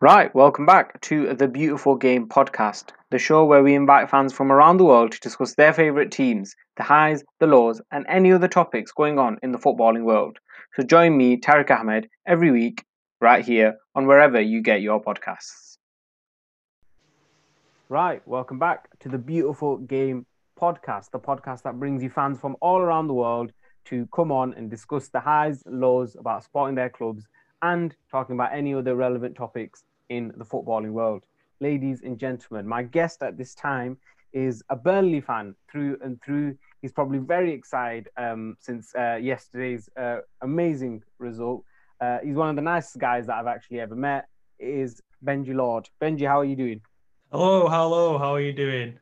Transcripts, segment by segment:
Right, welcome back to the Beautiful Game podcast, the show where we invite fans from around the world to discuss their favourite teams, the highs, the lows, and any other topics going on in the footballing world. So join me, Tariq Ahmed, every week, right here on wherever you get your podcasts. Right, welcome back to the Beautiful Game podcast, the podcast that brings you fans from all around the world to come on and discuss the highs, lows about supporting their clubs and talking about any other relevant topics in the footballing world. Ladies and gentlemen, my guest at this time is a Burnley fan through and through. He's probably very excited um, since uh, yesterday's uh, amazing result. Uh, he's one of the nicest guys that I've actually ever met. It is Benji Lord. Benji, how are you doing? Hello, hello. How are you doing?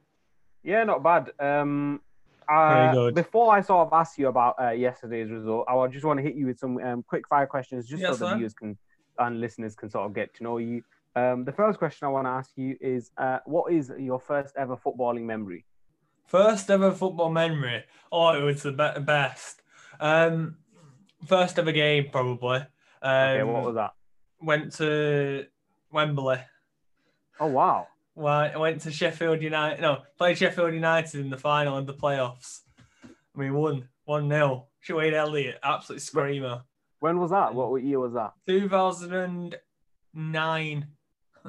Yeah, not bad. Um, uh, before I sort of ask you about uh, yesterday's result, I just want to hit you with some um, quick fire questions, just yes, so the viewers can and listeners can sort of get to know you. Um, the first question I want to ask you is, uh, what is your first ever footballing memory? First ever football memory? Oh, it was the be- best. Um, first ever game, probably. Um, okay, what was that? Went to Wembley. Oh wow! Well, I went to Sheffield United. No, played Sheffield United in the final of the playoffs. We won one 0 Wade Elliott, absolute screamer. When was that? What year was that? 2009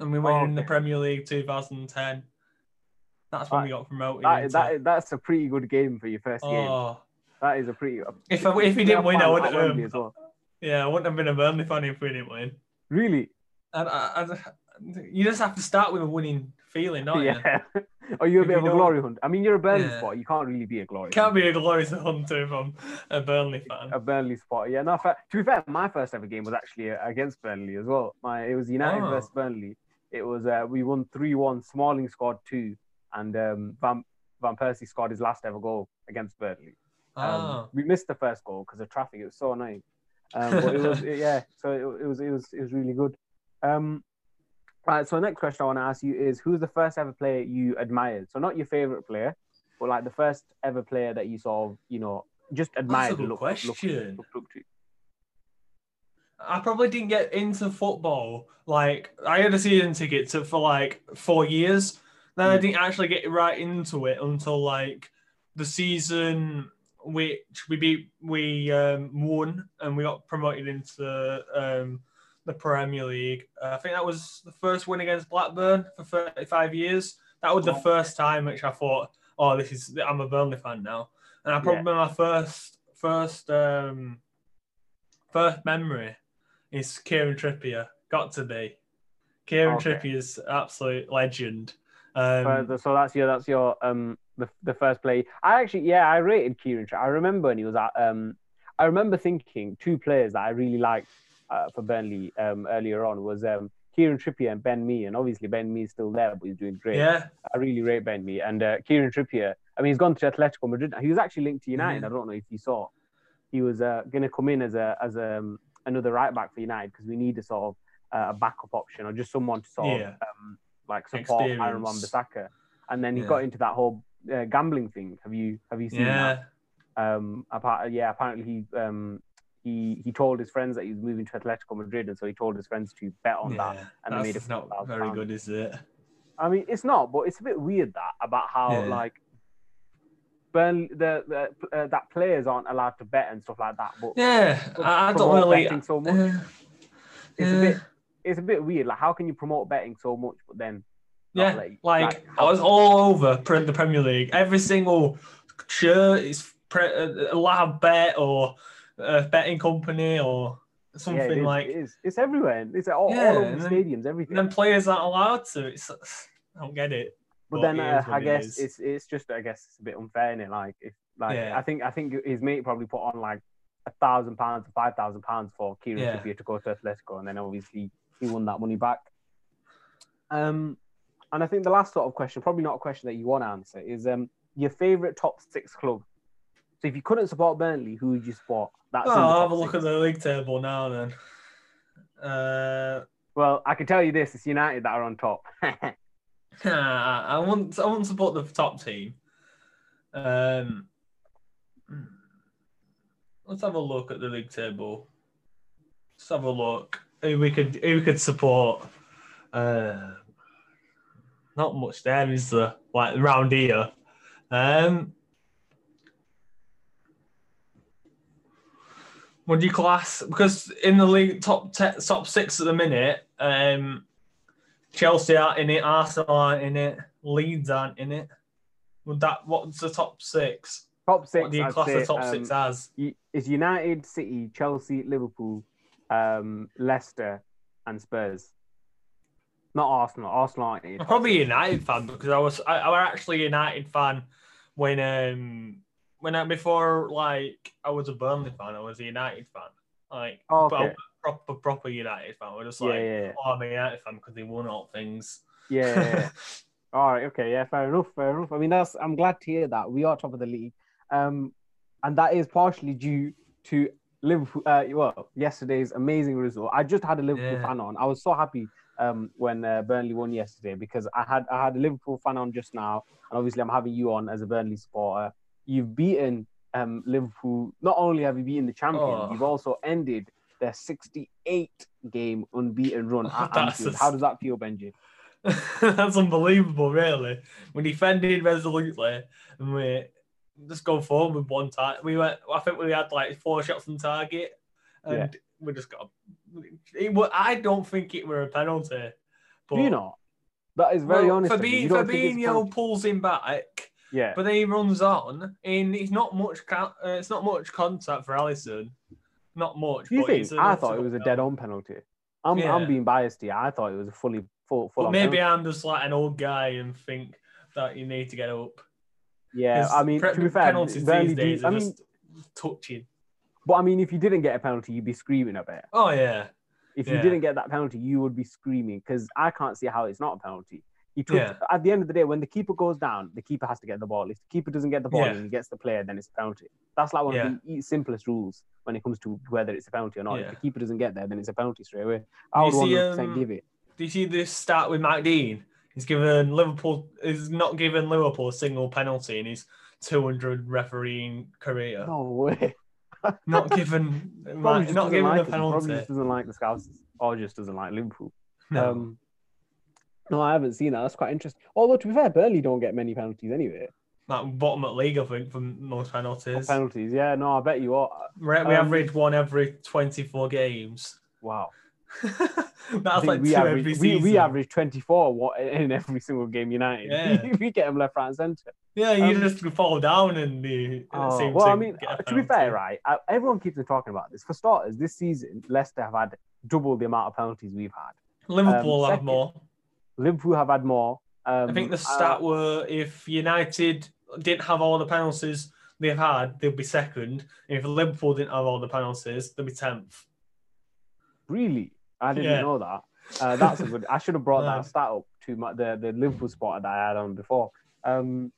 and we went oh, in the Premier League 2010. That's when that, we got promoted. That, that, that's a pretty good game for your first oh. game. That is a pretty. If I, if we didn't win, I wouldn't have. Um, well. Yeah, I wouldn't have been a Burnley fan if we didn't win. Really? And I, I, you just have to start with a winning feeling, don't yeah. you? Are you a if bit of a glory hunt? I mean, you're a Burnley yeah. spot. You can't really be a glory. Can't be a glory hunter if I'm a Burnley fan. A Burnley spot, yeah. No, to be fair, my first ever game was actually against Burnley as well. My it was United oh. versus Burnley. It was uh, we won three one. Smalling scored two, and um, Van Van Persie scored his last ever goal against Burnley. Um, oh. We missed the first goal because of traffic. It was so annoying. Um, but it was yeah. So it, it, was it was it was really good. Um, right. So the next question I want to ask you is who's the first ever player you admired? So not your favorite player, but like the first ever player that you saw, you know, just admired. That's a good question. Look, look, look, I probably didn't get into football. Like I had a season ticket to, for like four years. Then I hmm. didn't actually get right into it until like the season which we beat we um, won and we got promoted into um, the Premier League. Uh, I think that was the first win against Blackburn for 35 years. That was the first time which I thought, oh, this is I'm a Burnley fan now. And I probably yeah. my first first um, first memory is Kieran Trippier. Got to be. Kieran okay. Trippier is absolute legend. Um, so that's your that's your um the, the first play. I actually yeah I rated Kieran. Trippier. I remember when he was at um I remember thinking two players that I really liked uh, for Burnley um earlier on was um Kieran Trippier and Ben Mee, and obviously Ben Mee is still there, but he's doing great. Yeah, I really rate Ben Mee and uh, Kieran Trippier. I mean, he's gone to Atletico Madrid. He was actually linked to United. Mm-hmm. I don't know if you saw. He was uh, going to come in as a as a um, another right back for United because we need a sort of uh, a backup option or just someone to sort yeah. of um, like support Experience. Aaron Wan-Bissaka. And then he yeah. got into that whole uh, gambling thing. Have you have you seen yeah. that? Um, apart, yeah, apparently he um, he he told his friends that he was moving to Atletico Madrid, and so he told his friends to bet on yeah, that, and they made it not very pounds. good, is it? I mean, it's not, but it's a bit weird that about how yeah. like Burnley, the, the uh, that players aren't allowed to bet and stuff like that. But yeah, I, I don't really. So much. Uh, it's a bit. It's a bit weird. Like, how can you promote betting so much, but then? Yeah, like, like, like I was all over the Premier League. Every single shirt is pre- a lab bet or a betting company or something yeah, it is, like. It is. It's everywhere. It's all, yeah, all over the stadiums. Everything. And players aren't allowed to. It's, I don't get it. But, then uh, I guess it's it's just I guess it's a bit unfair in it. Like if like yeah. I think I think his mate probably put on like a thousand pounds or five thousand pounds for Kieran yeah. Trippier to go to Atletico, and then obviously he won that money back. Um, and I think the last sort of question, probably not a question that you want to answer, is um your favorite top six club. So if you couldn't support Burnley, who would you support? That's oh, I'll have a look six. at the league table now then. Uh, well, I can tell you this: it's United that are on top. I want I want to support the top team. Um, let's have a look at the league table. Let's have a look who we could who we could support. Uh, not much there, is there? Like round here. Um, would you class because in the league top te- top six at the minute, um, Chelsea aren't in it, Arsenal aren't in it, Leeds aren't in it. Would that what's the top six? Top six. What do you I'd class say, the top um, six as? Is United, City, Chelsea, Liverpool, um, Leicester, and Spurs. Not Arsenal. Arsenal aren't in. I'm probably a. United fan because I was I, I was actually a United fan when um when I before like I was a Burnley fan, I was a United fan. Like Oh, but I okay. was a proper proper United fan. We're just Yeah, like yeah, yeah. oh I'm a United fan because they won all things. Yeah, yeah, yeah. All right, okay, yeah, fair enough, fair enough. I mean, that's I'm glad to hear that we are top of the league, um, and that is partially due to Liverpool. Uh, well, yesterday's amazing result. I just had a Liverpool Yeah. fan on. I was so happy um when uh, Burnley won yesterday because I had I had a Liverpool fan on just now, and obviously I'm having you on as a Burnley supporter. You've beaten um Liverpool. Not only have you beaten the champion, Oh. you've also ended their 68 game unbeaten run at Anfield. a- How does that feel, Benji? That's unbelievable, really. We defended resolutely and we just go forward with one time. We went. I think we had like four shots on target, and Yeah. we just got. It, I don't think it were a penalty. But, Do you not? That is very well, honest. of you. Fabi- You don't think it's a Fabinho pulls him back, Yeah. but then he runs on, and it's not much. Uh, it's not much contact for Alisson. Not much. Do you think? I thought it was a dead on penalty. I'm, Yeah. I'm being biased here. I thought it was a fully full full But on maybe penalty. I'm just like an old guy and think that you need to get up. Yeah, I mean, pre- to be fair, penalties these do- days I are mean, just touching. but I mean, if you didn't get a penalty, you'd be screaming a bit. Oh yeah, If you didn't get that penalty, you would be screaming because I can't see how it's not a penalty. He took, Yeah. At the end of the day, when the keeper goes down, the keeper has to get the ball. If the keeper doesn't get the ball Yeah. and he gets the player, then it's a penalty. That's like one Yeah. of the simplest rules when it comes to whether it's a penalty or not. If the keeper doesn't get there, then it's a penalty straight away. I would see, 100% um, give it. do you see this start with Mike Dean? He's given Liverpool. He's not given Liverpool a single penalty in his 200 refereeing career. No way. Not given. Probably Matt- just not given like a. He Probably just doesn't like the Scouts or just doesn't like Liverpool. No. Um, no, I haven't seen that. That's quite interesting. Although to be fair, Burnley don't get many penalties anyway. Like bottom of league, I think, for most penalties. Penalties, yeah. No, I bet you are. We Um, average one every 24 games. Wow. That's like we two average, every we, season. we average 24 in every single game United. Yeah. we get them left, right, and centre. Yeah, you Um, just fall down and you Oh, seem well, I mean, to be fair, right? uh, Everyone keeps talking about this. For starters, this season, Leicester have had double the amount of penalties we've had. Liverpool um, have more. Liverpool have had more. Um, I think the uh, stat were if United didn't have all the penalties they've had, they'd be second. If Liverpool didn't have all the penalties, they'd be tenth. Really? I didn't Yeah. know that. Uh, that's a good. I should have brought Yeah. that stat up to my, the the Liverpool spot that I had on before. Um,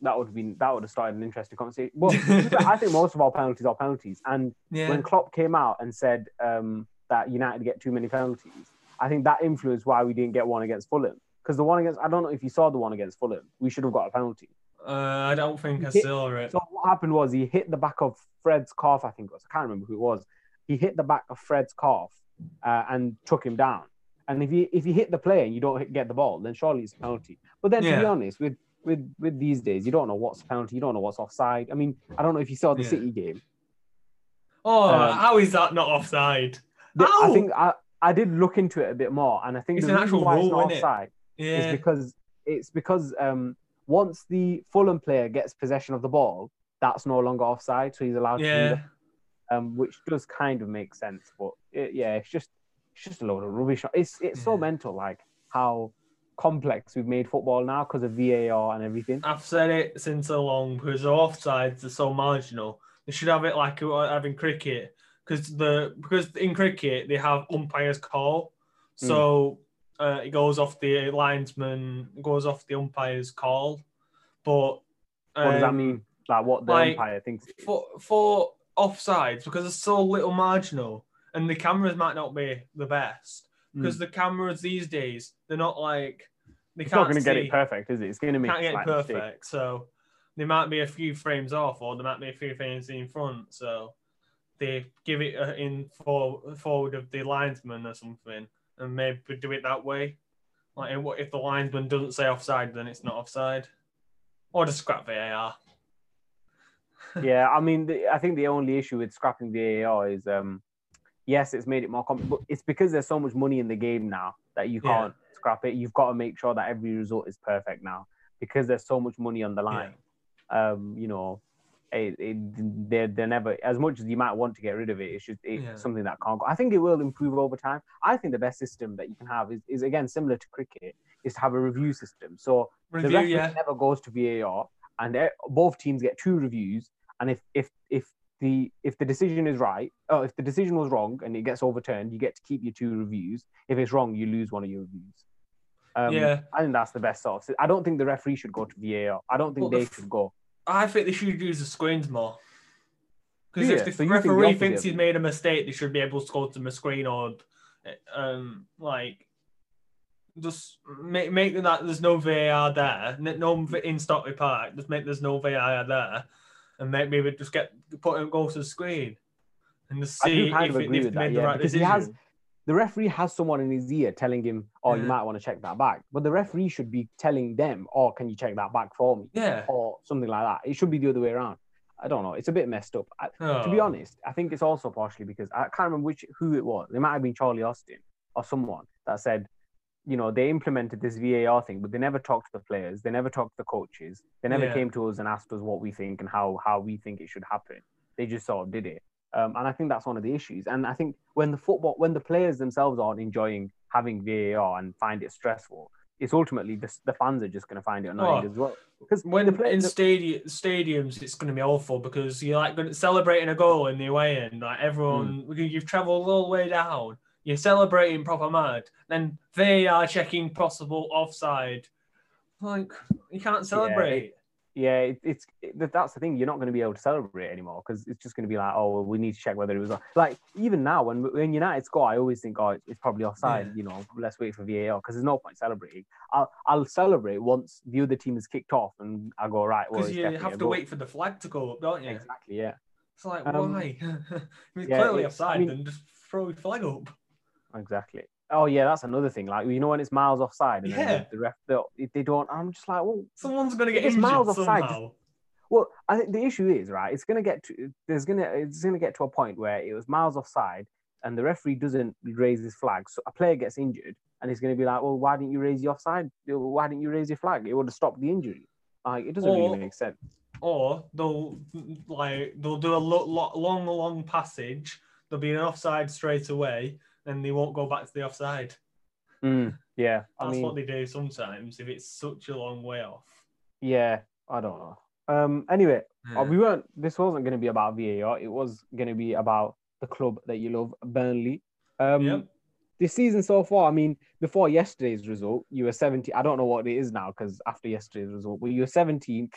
that would have been that would have started an interesting conversation. Well, to be fair, I think most of our penalties are penalties. And Yeah. when Klopp came out and said um, that United get too many penalties, I think that influenced why we didn't get one against Fulham. Because the one against I don't know if you saw the one against Fulham, we should have got a penalty. uh, I don't think I Hit- saw it. So what happened was he hit the back of Fred's calf. I think it was. I can't remember who it was. He hit the back of Fred's calf uh, and took him down. And if you if you hit the player and you don't hit, get the ball, then surely it's a penalty. But then to be honest, with with with these days, you don't know what's a penalty. You don't know what's offside. I mean, I don't know if you saw the Yeah. City game. Oh, um, how is that not offside? The- I think I, I did look into it a bit more, and I think It's the reason actual why it's not offside is Yeah. because it's because um once the Fulham player gets possession of the ball, that's no longer offside, so he's allowed to do Yeah. um, which does kind of make sense. But it, yeah, it's just it's just a load of rubbish. It's it's so mental, like how complex we've made football now because of VAR and everything. I've said it since so long because the offsides are so marginal. They should have it like have in cricket because the because in cricket they have umpires call, Hmm. so uh, it goes off the linesman, goes off the umpire's call. But What does that um, mean? Like what the like, umpire thinks. for for offsides because it's so little marginal and the cameras might not be the best because the cameras these days they're not like they Hmm. It's can't not going to get it perfect, is it? It's going to be can't get it perfect. mistake. So there might be a few frames off, or there might be a few frames in front. So they give it in for, forward of the linesman or something, and maybe do it that way. Like, what if the linesman doesn't say offside, then it's not offside, or just scrap VAR. yeah, I mean, the, I think the only issue with scrapping VAR is, um, yes, it's made it more complex, but it's because there's so much money in the game now that you can't scrap it. You've got to make sure that every result is perfect now because there's so much money on the line. Um, you know, it, it, they're, they're never as much as you might want to get rid of it. It's just it's Yeah. something that can't go. I think it will improve over time. I think the best system that you can have is, is again similar to cricket, is to have a review system. So the referee yeah. never goes to VAR, and both teams get two reviews. And if if if the if the decision is right, oh, if the decision was wrong and it gets overturned, you get to keep your two reviews. If it's wrong, you lose one of your reviews. Um, Yeah. I think that's the best. Of, I don't think the referee should go to VAR. I don't think Well, the they f- should go. I think they should use the screens more. Because Yeah, if the so you think the referee thinks he's made a mistake, they should be able to go to the screen or, um, like, just make make that there's no VAR there, no in Stockley Park. Just make there's no VAR there, and make maybe just get put him go to the screen, and just see if, it, agree if with they that, made yeah, the right because he decision. has- The referee has someone in his ear telling him, "Oh, you might want to check that back." But the referee should be telling them, "Oh, can you check that back for me?" yeah. or something like that. It should be the other way around. I don't know. It's a bit messed up. I, To be Oh. honest, I think it's also partially because I can't remember which who it was. It might have been Charlie Austin or someone that said, you know, they implemented this VAR thing, but they never talked to the players. They never talked to the coaches. They never Yeah. came to us and asked us what we think and how how we think it should happen. They just sort of did it. Um, and I think that's one of the issues. And I think when the football, when the players themselves aren't enjoying having VAR and find it stressful, it's ultimately the, the fans are just going to find it annoying Oh, as well. Because when the play, in stadium stadiums it's going to be awful because you're like celebrating a goal in the away end like everyone Hmm. you've traveled all the way down you're celebrating proper mad then they are checking possible offside like you can't celebrate yeah, it, it's it, that's the thing. You're not going to be able to celebrate anymore because it's just going to be like, oh, well, we need to check whether it was on. like even now when when United score, I always think, oh, it's, probably offside. Yeah. You know, let's wait for VAR because there's no point celebrating. I'll I'll celebrate once the other team is kicked off and I go right. Because it's you have to goal." wait for the flag to go up don't you Exactly. Yeah. it's like Um, why if it's yeah, clearly it's- I offside mean- then just throw your flag up Exactly. Oh yeah, that's another thing. Like you know when it's miles offside and Yeah. the, ref they, they don't. I'm just like, well, someone's going to get it's injured miles offside, somehow Well, I think the issue is right. It's gonna get to there's gonna it's gonna get to a point where it was miles offside, and the referee doesn't raise his flag. So a player gets injured, and he's gonna be like, "Well, why didn't you raise your offside? Why didn't you raise your flag? It would have stopped the injury." Like it doesn't Or- really make sense. or they'll like they'll do a lo- lo- long, long passage. There'll be an offside straight away, and they won't go back to the offside. Mm, yeah, I That's mean, what they do sometimes if it's such a long way off. yeah, I don't know. Um, anyway, Yeah. Uh, we weren't. This wasn't going to be about VAR. It was going to be about the club that you love, Burnley. Um, Yep. This season so far, I mean, before yesterday's result, you were 70. I don't know what it is now because after yesterday's result, but you were 17th.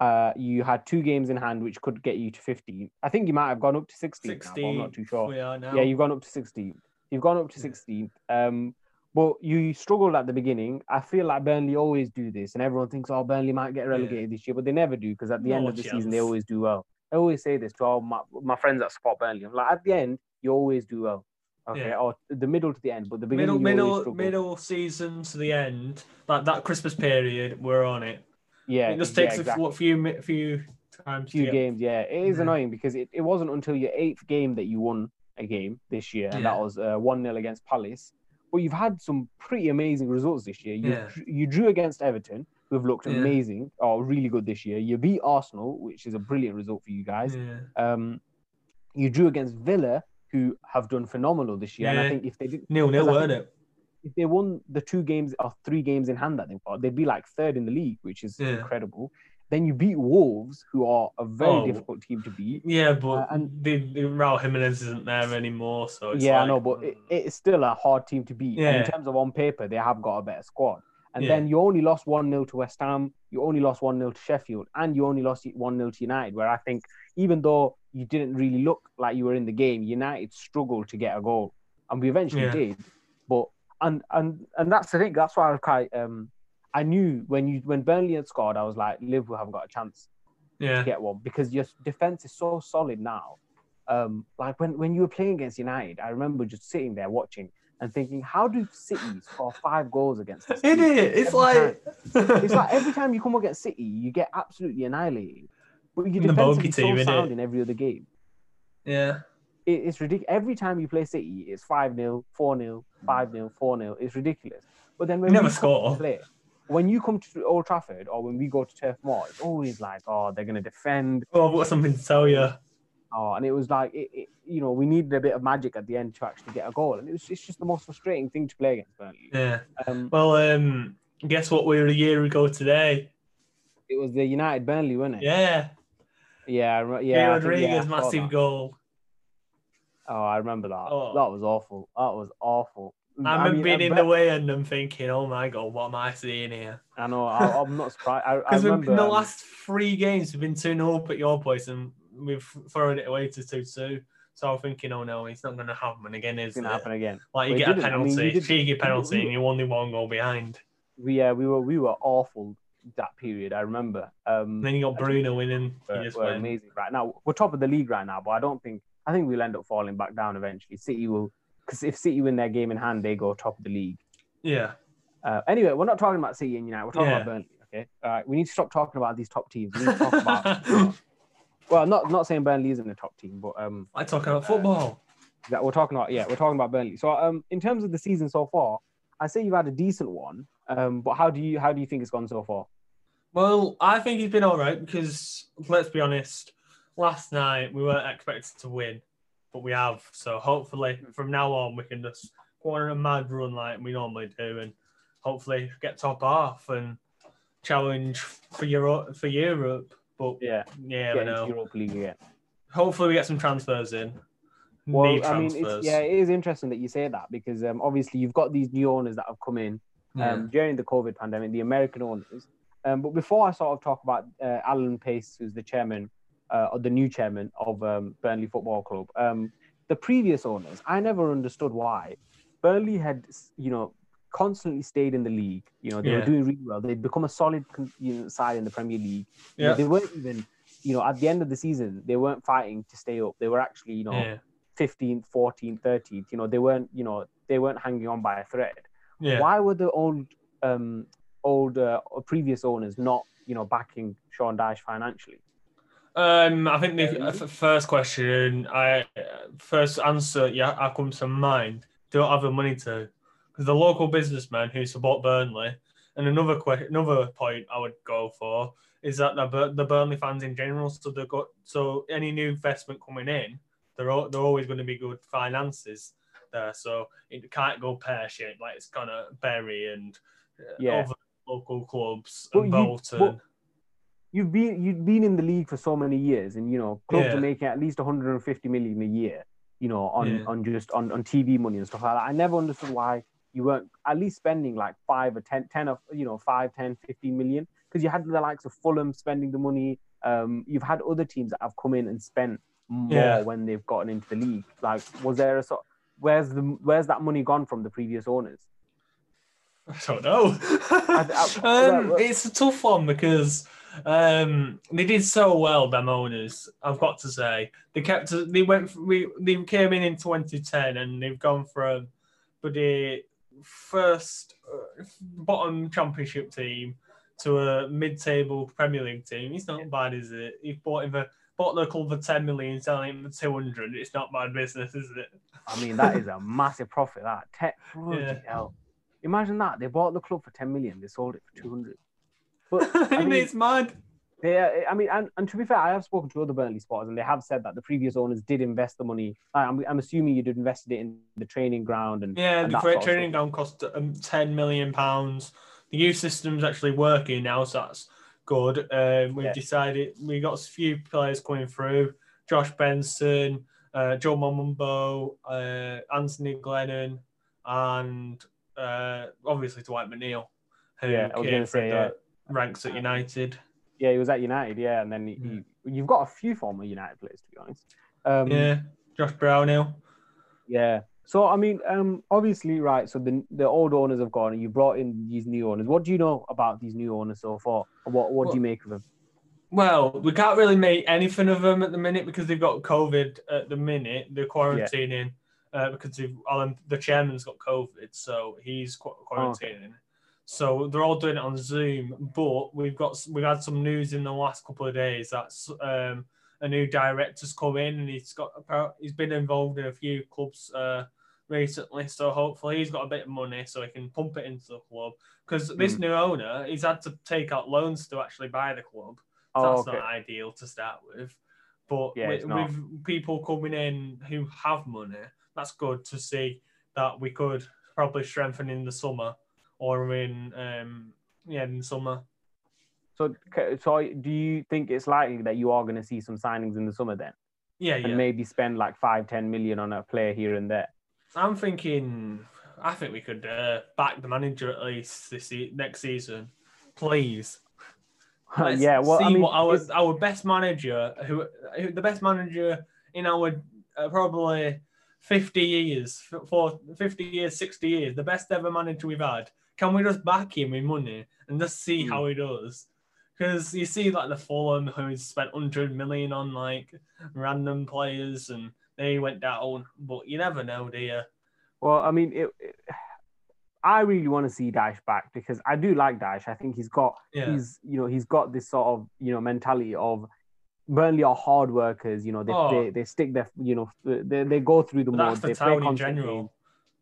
Uh, you had two games in hand, which could get you to 15. I think you might have gone up to 16. now, but I'm not too sure. We are now. Yeah, you've gone up to 16th. You've gone up to Yeah. 16th. Um, but you struggled at the beginning. I feel like Burnley always do this, and everyone thinks, oh, Burnley might get relegated this year, but they never do because at the end of the season, they always do well. I always say this to all my, my friends that support Burnley. I'm like, at the end, you always do well. Okay, Yeah. or the middle to the end, but the beginning, middle, middle, struggle. middle season to the end, like that Christmas period, we're on it. Yeah, it just yeah, takes exactly. a few, few times. few games. Yeah, it is Yeah. annoying because it, it wasn't until your eighth game that you won a game this year, and Yeah. that was uh, one 0 against Palace. But you've had some pretty amazing results this year. You Yeah. you drew against Everton, who've looked Yeah. amazing or really good this year. You beat Arsenal, which is a brilliant result for you guys. Um, you drew against Villa, who have done phenomenal this year. And I think if they did, Nil nil, weren't it? if they won the two games or three games in hand that they've got, they'd be like third in the league, which is incredible. Then you beat Wolves, who are a very Oh. difficult team to beat. Yeah, but Uh, and- the, the Raul Jimenez isn't there anymore, so it's yeah, I know, but it, it's still a hard team to beat. And Yeah. in terms of on paper, they have got a better squad. And Yeah. then you only lost 1 0 to West Ham, you only lost 1 0 to Sheffield, and you only lost 1 0 to United, where I think even though you didn't really look like you were in the game, United struggled to get a goal. And we eventually Yeah. did. But and and and that's the thing, that's why I was quite um I knew when you when Burnley had scored, I was like, Liverpool haven't got a chance yeah, to get one because your defense is so solid now. Um, like when, when you were playing against United, I remember just sitting there watching and thinking, how do City score five goals against this It. It's Every like It's like every time you come against City, you get absolutely annihilated. But you defensively so team, sound in every other game. yeah. It, it's ridiculous. Every time you play City, it's 5 0, 4 0, 5 0, 4 0. It's ridiculous. But then when We never score. play, when you come to Old Trafford or when we go to Turf Moor, it's always like, oh, they're going to defend. Oh, I've got something to tell you. Oh, and it was like, it, it, you know, we needed a bit of magic at the end to actually get a goal. And it was it's just the most frustrating thing to play against Burnley. Yeah. Um, Well, um, guess what? We were a year ago today. it was the United Burnley, wasn't it? Yeah. Yeah, Yeah. think- Rodriguez yeah, massive goal. Oh, I remember that. Oh. That was awful. That was awful. I remember mean, being I in the way and I'm thinking, oh my god, what am I seeing here? I know. I, I'm not surprised. I, I Because in the um, last three games, we've been 2 0 up at your place and we've thrown it away to 2 2. So I'm thinking, oh no, it's not going to happen again, is it's gonna it? happen again. Like you Well, get a didn't. I mean, penalty, we did- cheeky we- penalty, we- and you're only one goal behind. We uh, we were we were awful that period. I remember. Um, then you got Bruno winning. we're, just we're amazing right now. We're top of the league right now, but I don't think I think we'll end up falling back down eventually. City will because if City win their game in hand, they go top of the league. Yeah. Uh, anyway, we're not talking about City and United. We're talking Yeah. about Burnley. Okay. All right. We need to stop talking about these top teams. We need to talk about. well, not not saying Burnley isn't a top team, but um, I talk about football. that we're talking about. Yeah, we're talking about Burnley. So um, in terms of the season so far, I say you've had a decent one. Um, but how do you how do you think it's gone so far? Well, I think he's been all right because let's be honest, last night we weren't expected to win, but we have. So hopefully from now on we can just go on a mad run like we normally do, and hopefully get top half and challenge for Europe for Europe. But Yeah, yeah, get I know. Europa League again. Hopefully we get some transfers in. Well, Need I mean, it's, yeah, it is interesting that you say that because um, obviously you've got these new owners that have come in Yeah. um, during the COVID pandemic, the American owners. Um, but before I sort of talk about uh, Alan Pace, who's the chairman uh, or the new chairman of um, Burnley Football Club, um, the previous owners, I never understood why Burnley had, you know, constantly stayed in the league. You know, they Yeah. were doing really well. They'd become a solid you know, side in the Premier League. You know, they weren't even, you know, at the end of the season, they weren't fighting to stay up. They were actually, you know, yeah. 15th, 14th, 13th. You know, they weren't, you know, they weren't hanging on by a thread. Yeah. Why were the old, um, old uh, previous owners not, you know, backing Sean Dyche financially? Um, I think the f- first question, I first answer, yeah, I comes to mind. Don't have the money to, because the local businessmen who support Burnley, and another que- another point I would go for is that the the Burnley fans in general, so they got so any new investment coming in, they're al- they're always going to be good finances there, so it can't go pear shaped like it's gonna Bury and uh, Yeah. other local clubs and you- Bolton. but- You've been you've been in the league for so many years, and you know clubs Yeah. are making at least 150 million a year. You know, on Yeah. on just on, on TV money and stuff like that. I never understood why you weren't at least spending like five or 10, 10 of you know five, 10, 15 million because you had the likes of Fulham spending the money. Um, you've had other teams that have come in and spent more Yeah. when they've gotten into the league. Like, was there a sort? Where's the where's that money gone from the previous owners? I don't know. I- um, well- it's a tough one because um, they did so well. Them owners, I've got to say, they kept. They went. We they came in in 2010, and they've gone from, but the first uh, bottom championship team to a mid-table Premier League team. It's not bad, is it? He bought him for bought the club for 10 million, selling him for 200. It's not bad business, is it? I mean, that is a massive profit. That Te- bloody Yeah. hell. Imagine that they bought the club for 10 million, they sold it for 200. But I mean, it's mad. they, uh, I mean, and, and to be fair, I have spoken to other Burnley supporters, and they have said that the previous owners did invest the money. I'm, I'm assuming you did invested it in the training ground and Yeah, and the that great sort of training ground cost um, ten million pounds. The youth system's actually working now, so that's good. Um, we've Yeah. decided we got a few players coming through: Josh Benson, uh, Joe Mumbongo, uh, Anthony Glennon, and uh, obviously Dwight McNeil, who Yeah, I was came gonna say, the yeah. Ranks at United. Yeah, he was at United, yeah, and then he, Yeah. he, you've got a few former United players, to be honest. Um, Yeah, Josh Brownhill. Yeah. So I mean, um, obviously, right. So the the old owners have gone, and you brought in these new owners. What do you know about these new owners so far? And What What do you make of them? Well, we can't really make anything of them at the minute because they've got COVID at the minute. They're quarantining. uh, because Alan, the chairman's got COVID, so he's quarantining. Oh, okay. So they're all doing it on Zoom. But we've got we've had some news in the last couple of days that um, a new director's come in and he's got he's been involved in a few clubs uh, recently. So hopefully he's got a bit of money so he can pump it into the club. Because this mm. new owner, he's had to take out loans to actually buy the club. So oh, that's okay. not ideal to start with. But yeah, with, with people coming in who have money, that's good to see that we could probably strengthen in the summer or in um, yeah in summer. So, so do you think it's likely that you are going to see some signings in the summer then? Yeah, and yeah. maybe spend like five, ten million on a player here and there. I'm thinking. I think we could uh, back the manager at least this next season, please. Yeah, well, see I mean, what our it's... our best manager, who, who the best manager in our uh, probably 50 years, for 50 years, 60 years, the best ever manager we've had. Can we just back him with money and just see mm. how he does? Because you see, like the Fulham, who's spent 100 million on like random players and they went down, but you never know, do you? Well, I mean, it, it, I really want to see Dyche back because I do like Dyche. I think he's got, yeah. he's, you know, he's got this sort of, you know, mentality of Burnley are hard workers. You know, they oh. they, they stick their, you know, they, they go through the mud. The they play constantly.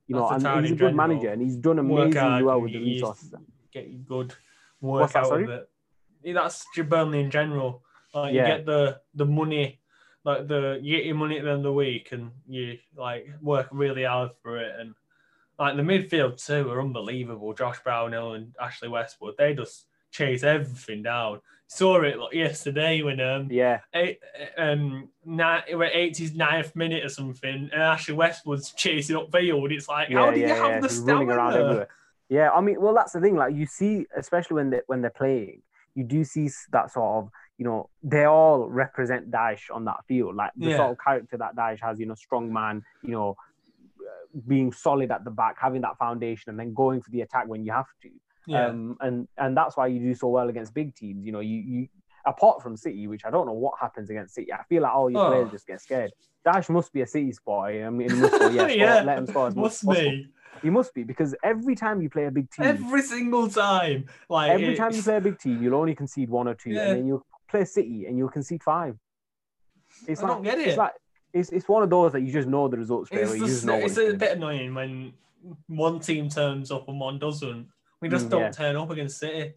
You know, and he's a good general. manager, and he's done amazingly well with the resources. Get good work out of it. That's Burnley in general. Like yeah. you get the the money, like the you get your money at the end of the week, and you like work really hard for it. And like the midfield too are unbelievable. Josh Brownhill and Ashley Westwood, they just chase everything down saw it like yesterday when um yeah eight, um nine, we're 89th minute or something and Ashley Westwood's chasing up field. It's like yeah, how do yeah, you have yeah. the stamina? Yeah, I mean, well, that's the thing. Like you see, especially when they when they're playing, you do see that sort of you know they all represent Dyche on that field. Like the yeah. sort of character that Dyche has, you know, strong man, you know, being solid at the back, having that foundation, and then going for the attack when you have to. Yeah. Um, and and that's why you do so well against big teams. You know, you you apart from City, which I don't know what happens against City. I feel like all your oh. players just get scared. Dyche must be a City boy. I mean, must yeah, yeah. let him score as must much be. He must be because every time you play a big team, every single time, like every time you play a big team, you'll only concede one or two, yeah. and then you play City and you'll concede five. It's I like, don't get it. It's like it's, it's one of those that you just know the results. You just know it's a bit annoying when one team turns up and one doesn't. We just mm, don't yeah. turn up against City.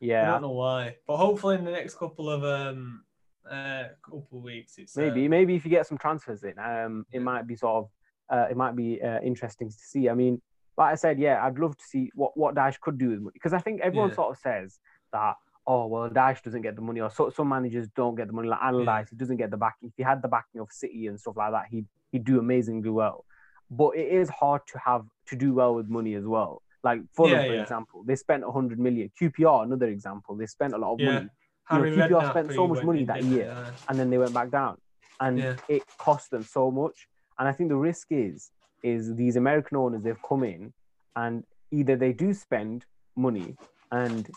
Yeah, I don't know why, but hopefully in the next couple of um uh couple of weeks, it's maybe uh, maybe if you get some transfers in, um, it might be sort of uh, it might be uh, interesting to see. I mean, like I said, yeah, I'd love to see what what Dyche could do with money because I think everyone yeah. sort of says that oh well, Dyche doesn't get the money, or so, some managers don't get the money. Like Allardyce, yeah. he doesn't get the backing. If he had the backing of City and stuff like that, he'd he'd do amazingly well. But it is hard to have to do well with money as well. Like Fulham, yeah, for yeah. example, they spent 100 million. QPR, another example, they spent a lot of yeah. money. You know, QPR spent so much money that year, and then they went back down, and it cost them so much. And I think the risk is, is these American owners they've come in, and either they do spend money, and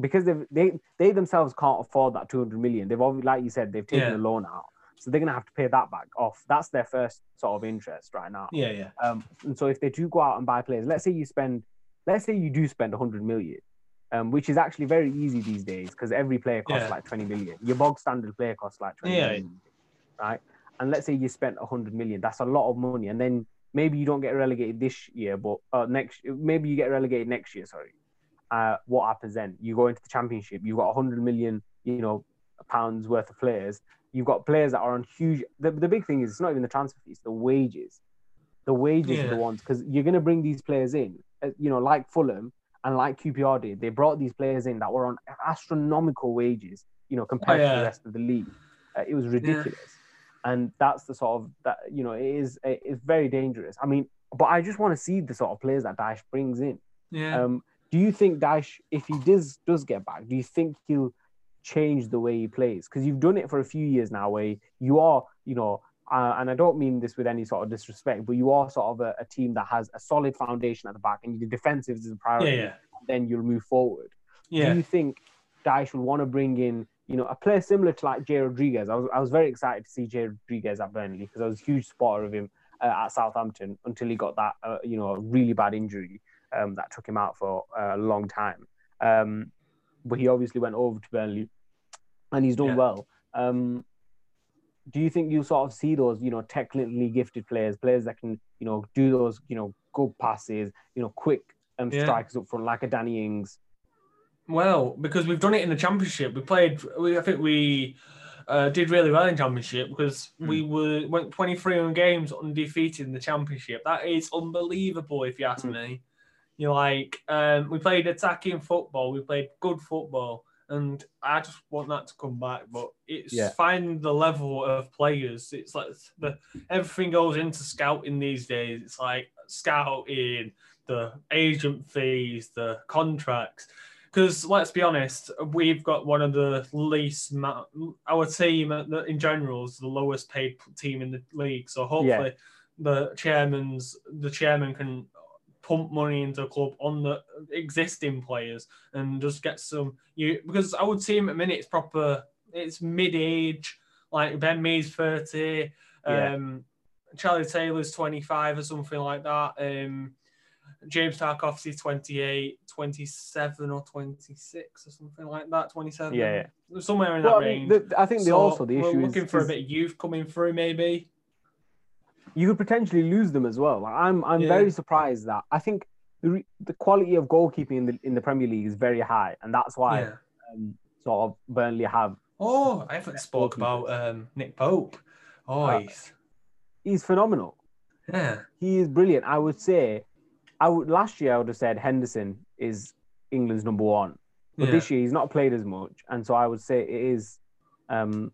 because they they they themselves can't afford that 200 million, they've obviously, like you said, they've taken a loan out. So they're gonna have to pay that back off. That's their first sort of interest right now. Yeah, yeah. Um, and so if they do go out and buy players, let's say you spend, let's say you do spend 100 million, um, which is actually very easy these days because every player costs yeah. like 20 million. Your bog standard player costs like 20 yeah. million, right? And let's say you spent 100 million, that's a lot of money. And then maybe you don't get relegated this year, but uh, next, maybe you get relegated next year. Sorry. Uh, what happens then? You go into the championship. You've got 100 million, you know, pounds worth of players You've got players that are on huge. The, the big thing is it's not even the transfer fees, the wages. The wages yeah. are the ones because you're going to bring these players in, uh, you know, like Fulham and like QPR did. They brought these players in that were on astronomical wages, you know, compared oh, yeah. to the rest of the league. Uh, it was ridiculous. Yeah. And that's the sort of that you know it is it's very dangerous. I mean, but I just want to see the sort of players that Dyche brings in. Yeah. Um, do you think Dyche, if he does does get back, do you think he'll change the way he plays because you've done it for a few years now where you are you know uh, and I don't mean this with any sort of disrespect, but you are sort of a, a, team that has a solid foundation at the back, and the defensive is a priority. Yeah, yeah. Then you'll move forward. Yeah. Do you think Dyche will want to bring in, you know, a player similar to like Jay Rodriguez? I was, I was very excited to see Jay Rodriguez at Burnley because I was a huge supporter of him uh, at Southampton until he got that uh, you know really bad injury um, that took him out for a long time. Um, but he obviously went over to Burnley, and he's done Yeah. well. Um, do you think you sort of see those, you know, technically gifted players, players that can, you know, do those, you know, good passes, you know, quick um, Yeah. strikers up front, like a Danny Ings? Well, because we've done it in the championship, we played. We, I think we uh, did really well in championship because we were went 23 games undefeated in the championship. That is unbelievable, if you ask Mm. me. You're like, um, we played attacking football, we played good football, and I just want that to come back. But it's Yeah. finding the level of players. It's like the everything goes into scouting these days. It's like scouting, the agent fees, the contracts because let's be honest, we've got one of the least. ma- Our team in general is the lowest paid team in the league. So hopefully, the chairman's the chairman can pump money into the club on the existing players and just get some. You because our team at the minute it's proper. It's mid age. Like Ben Mee's thirty. Yeah. Um, Charlie Taylor's twenty five or something like that. Um, James Tarkowski's 28, 27 or 26 or something like that. 27. Yeah, Somewhere in that Well, I, mean, range. the, I think the, So also the we're looking is, for is a bit of youth coming through, maybe. You could potentially lose them as well. Like, I'm I'm Yeah. very surprised that I think the re- the quality of goalkeeping in the in the Premier League is very high, and that's why Yeah. um, sort of Burnley have. Oh, I haven't spoke about um, Nick Pope. Oh, Uh, he's, He's phenomenal. yeah. He is brilliant. I would say, I would last year I would have said Henderson is England's number one, but yeah. this year he's not played as much, and so I would say it is. Um,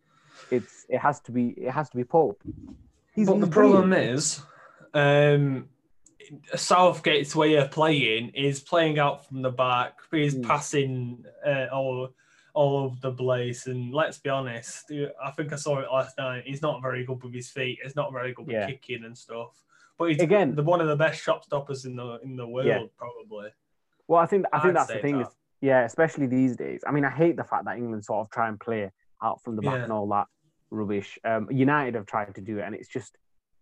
it's it has to be it has to be Pope. He's, but the problem is, um, Southgate's way of playing is playing out from the back. He's Mm. passing uh, all all over the place. And let's be honest, I think I saw it last night. He's not very good with his feet. He's not very good with Yeah. kicking and stuff. But he's Again- the one of the best shot stoppers in the in the world, Yeah. probably. Well, I think I think I'd that's the thing. that. Is, yeah, especially these days. I mean, I hate the fact that England sort of try and play out from the back Yeah. and all that rubbish. Um, United have tried to do it, and it's just.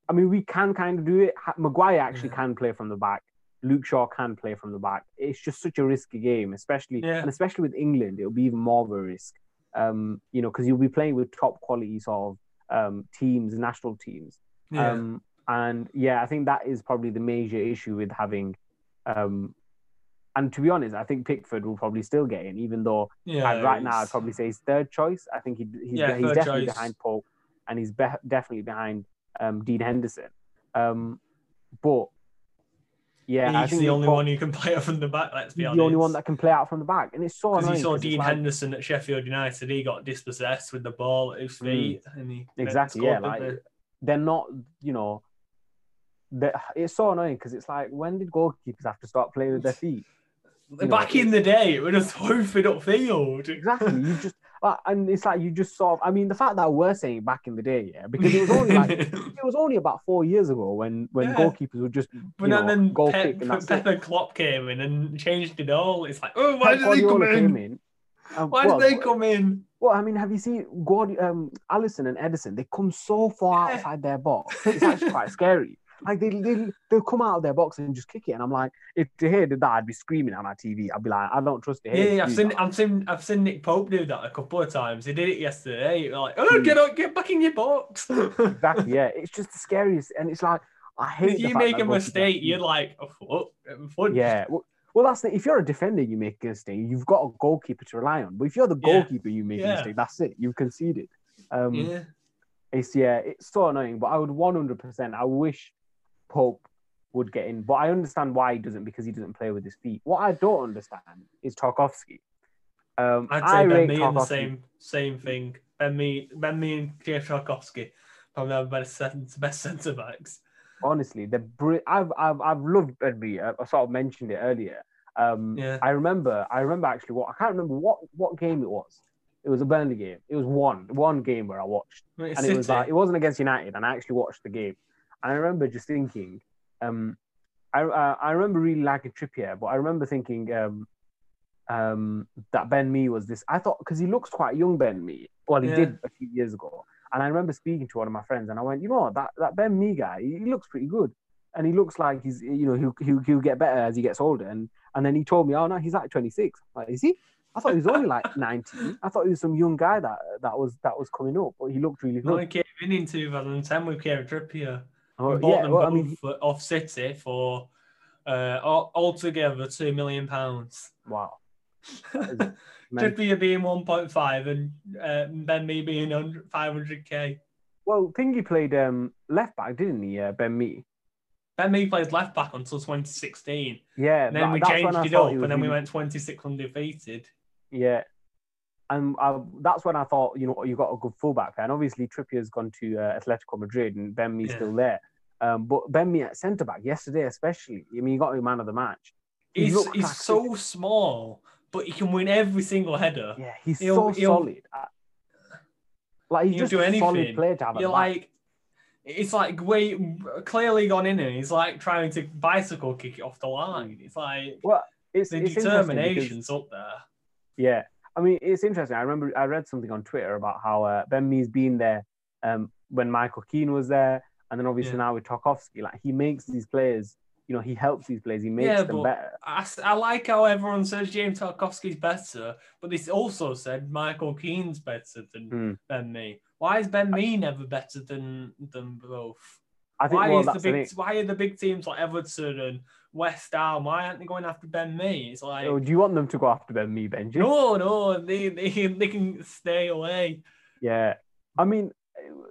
I mean, we can kind of do it. Maguire actually Yeah. can play from the back. Luke Shaw can play from the back. It's just such a risky game, especially Yeah. and especially with England, it'll be even more of a risk. Um, you know, because you'll be playing with top quality sort of um, teams, national teams. Yeah. Um, and yeah, I think that is probably the major issue with having. Um, and to be honest, I think Pickford will probably still get in, even though yeah. Right now I'd probably say his third choice. I think he, he's, Yeah, he's definitely choice. behind Pope, and he's be- definitely behind um, Dean Henderson. Um, but yeah, I he's think the only one who can play it from the back. Let's be he's honest. the only one that can play out from the back, and it's so Because annoying. you saw Dean like- Henderson at Sheffield United, he got dispossessed with the ball at his feet, and he Mm. Exactly, yeah, like they're not, you know, it's so annoying because it's like when did goalkeepers have to start playing with their feet? You know, Back in the day, it would have thrown it upfield. Exactly, you just and it's like you just sort of. I mean, the fact that we're saying back in the day, yeah, because it was only like it was only about four years ago when when Yeah. goalkeepers would just But know, then, then goal Pep, kick and that's it. Pep and Klopp came in and changed it all. It's like, oh, why Pep did they come in? in. and- Why well, did they come in? Well, I mean, have you seen Guardi- um, Alisson and Ederson? They come so far Yeah. outside their box. It's actually quite scary. Like they they they'll come out of their box and just kick it, and I'm like, if De Gea did that, I'd be screaming on my TV. I'd be like, I don't trust De Gea. Yeah, to I've seen, that. I've seen, I've seen Nick Pope do that a couple of times. He did it yesterday. Like, oh, Hmm. get out, get back in your box. exactly. Yeah, it's just the scariest, and it's like I hate. if you make a mistake, you're like, oh, foot. Yeah. Well, well, that's the if you're a defender, you make a mistake. You've got a goalkeeper to rely on. But if you're the Yeah. goalkeeper, you make a mistake. That's it. You've conceded. Um, yeah. It's yeah, it's so annoying. But I would 100. percent I wish Pope would get in, but I understand why he doesn't because he doesn't play with his feet. What I don't understand is Tarkowski. Um, I'd I say Ben Mee and the same same thing. Ben Mee, Ben Mee and James Tarkowski probably have better cent- best centre backs. honestly, the br- I've I've I've loved Ben Mee. I, I sort of mentioned it earlier. Um, Yeah. I remember I remember actually what I can't remember what what game it was. It was a Burnley game. It was one one game where I watched, It's and it was like it wasn't against United, and I actually watched the game. And I remember just thinking, um, I uh, I remember really liking Trippier, but I remember thinking um, um, that Ben Mee was this. I thought because he looks quite young, Ben Mee. Well, he Yeah. did a few years ago. And I remember speaking to one of my friends, and I went, you know what, that that Ben Mee guy, he, he looks pretty good, and he looks like he's, you know, he'll, he'll he'll get better as he gets older. And and then he told me, oh no, he's like 26. I'm like, is he? I thought he was only like 19. I thought he was some young guy that that was that was coming up, but he looked really No, good. he came in in 2010 with Kieran Trippier. We bought yeah, them well, I both mean, for- off City for uh, altogether two million pounds. wow. Mental. Trippier being 1.5 and uh, Ben Mee being 500k. Well, Thingy played um, left back, didn't he? Uh, ben Mee. Ben Mee played left back until 2016. Yeah. And then that- we changed it up, and then we went 26 undefeated. Yeah. And I, that's when I thought, you know, you got a good fullback there. And obviously, Trippier's gone to uh, Atletico Madrid and Ben Mee's Yeah. still there. Um, but Ben Mee at centre back yesterday, especially, I mean, you got to a man of the match. He He's, he's like- so small, but he can win every single header. Yeah, he's He'll- so he'll- solid. Uh, Like, he's just do a solid player to have You're like, it's like way clearly gone in, and he's like trying to bicycle kick it off the line. It's like Well, it's, the it's determination's up there. Yeah, I mean, it's interesting. I remember I read something on Twitter about how uh, Ben Mee's been there um, when Michael Keane was there, and then obviously Yeah. now with Tarkowski, like he makes these players, you know, he helps these players, he makes Yeah, them better. I, I like how everyone says James Tarkowski's better, but they also said Michael Keane's better than Hmm. Ben Mee. Why is Ben Mee never better than than both? I think Why well, is the big why are the big teams like Everton and West Ham? Why aren't they going after Ben Mee? It's like Oh, do you want them to go after Ben Mee, Benji? no, no, they, they they can stay away. Yeah, I mean,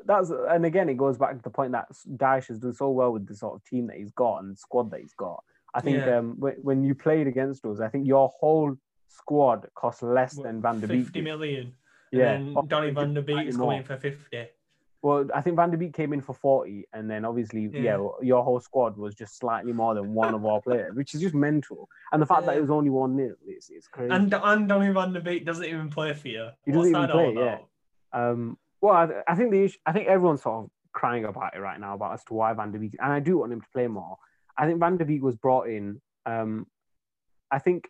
that's and again, it goes back to the point that Dyche has done so well with the sort of team that he's got and squad that he's got. I think Yeah. um, when, when you played against us, I think your whole squad cost less What, than Van der Beek. Fifty did. Yeah, And Oh, then Donny just Van der Beek is coming for fifty. Well, I think Van der Beek came in for 40, and then obviously, yeah, Yeah. your whole squad was just slightly more than one of our players, which is just mental. And the fact that it was only 1 nil, it's, it's crazy. And and Donny Van der Beek doesn't even play for you. He doesn't even that all play, yeah. Um, well, I, I think the issue, I think everyone's sort of crying about it right now about as to why Van der Beek, and I do want him to play more. I think Van der Beek was brought in. Um, I think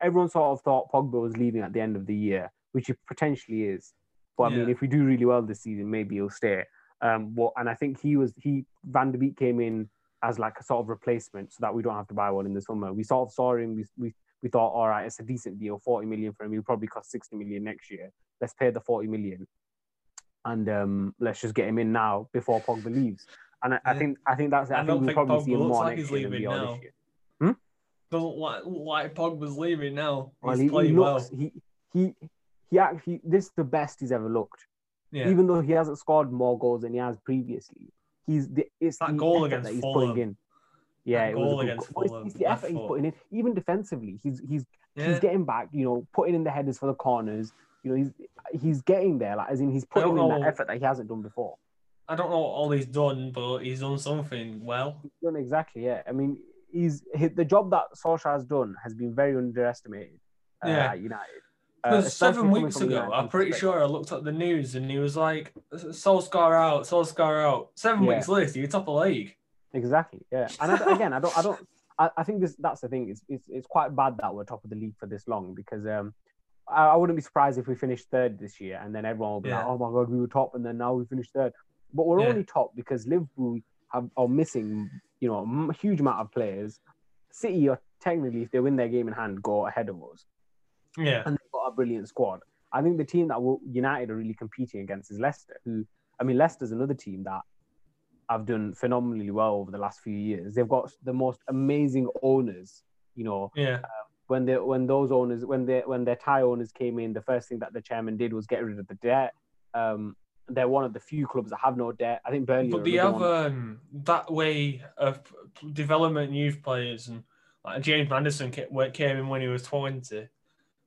everyone sort of thought Pogba was leaving at the end of the year, which he potentially is. But I mean, if we do really well this season, maybe he'll stay. Um, but, and I think he was he Van der Beek came in as like a sort of replacement, so that we don't have to buy one in the summer. We sort of saw him. We we, we thought, all right, it's a decent deal, forty million for him. He'll probably cost sixty million next year. Let's pay the forty million, and um, let's just get him in now before Pogba leaves. And I, I think I think that's it. I, I think we'll probably see him more like next year than we leaving now. this year. Doesn't like like Pogba's leaving now. Well, He's he, playing he looks well. he he he actually this is the best he's ever looked. Yeah. Even though he hasn't scored more goals than he has previously, he's the it's That the goal against that he's Fulham. putting in. Yeah, That it was a goal good against goal. It's- Fulham, It's the effort he's putting in, even defensively. He's he's yeah. he's getting back. You know, putting in the headers for the corners. You know, he's he's getting there. Like as in, he's putting in don't that effort that he hasn't done before. I don't know what all he's done, but he's done something well. He's done exactly. Yeah, I mean, he's he, the job that Solskjaer has done has been very underestimated. Uh, Yeah. at United. Uh, seven weeks ago, United I'm pretty sure I looked at the news and he was like, Solskjaer out, Solskjaer out. Seven Yeah. weeks later, you're top of the league. Exactly. Yeah. And I, again, I don't. I don't. I, I think this. That's the thing. It's, it's it's quite bad that we're top of the league for this long because um, I, wouldn't be surprised if we finished third this year and then everyone will be like, oh my god, we were top and then now we finished third. But we're Yeah. only top because Liverpool have are missing, you know, a huge amount of players. City are technically, if they win their game in hand, go ahead of us, Yeah. and they've got a brilliant squad. I think the team that United are really competing against is Leicester, who, I mean, Leicester's another team that have done phenomenally well over the last few years. They've got the most amazing owners. You know, Yeah. Um, when they when those owners when they when their Thai owners came in, the first thing that the chairman did was get rid of the debt. Um, they're one of the few clubs that have no debt. I think Burnley. But they have um, that way of development youth players, and like James Anderson came in when he was 20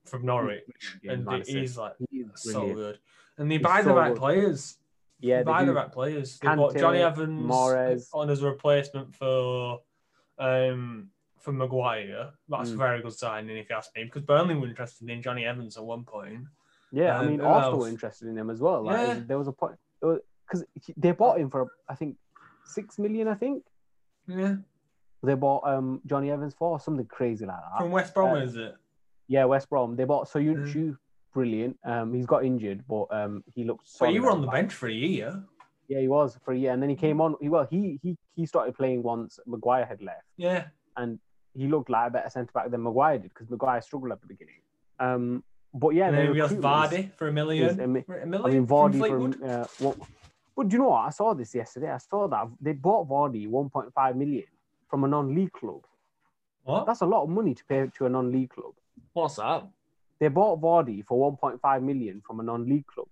from Norwich, James and Maddison. he's like He is so brilliant. good. And they He's buy the so right good. players. Yeah, they they buy the do. right players. Got Kante, Jonny Evans Mahrez. on as a replacement for um for Maguire. That's a Mm. very good signing if you ask me, because Burnley were interested in Jonny Evans at one point. Yeah, I Um, mean, who Arsenal else? were interested in him as well. Like, Yeah. there was a point because they bought him for I think six million. I think Yeah, they bought um Jonny Evans for something crazy like that. from West Brom, uh, is it? Yeah, West Brom. They bought So you, Soyuncu brilliant. Um, he's got injured, but um, he looked. But you were on the back. bench for a year. Yeah, he was for a year, and then he came on. He, well, he he he started playing once Maguire had left, Yeah. and he looked like a better centre back than Maguire did because Maguire struggled at the beginning. Um, but yeah, and then we got Vardy for a is million. ami- For a I million mean, Vardy from uh, what? But do you know what? I saw this yesterday. I saw that they bought Vardy 1.5 million from a non-league club. What? That's a lot of money to pay to a non-league club. What's that? They bought Vardy for 1.5 million from a non-league club.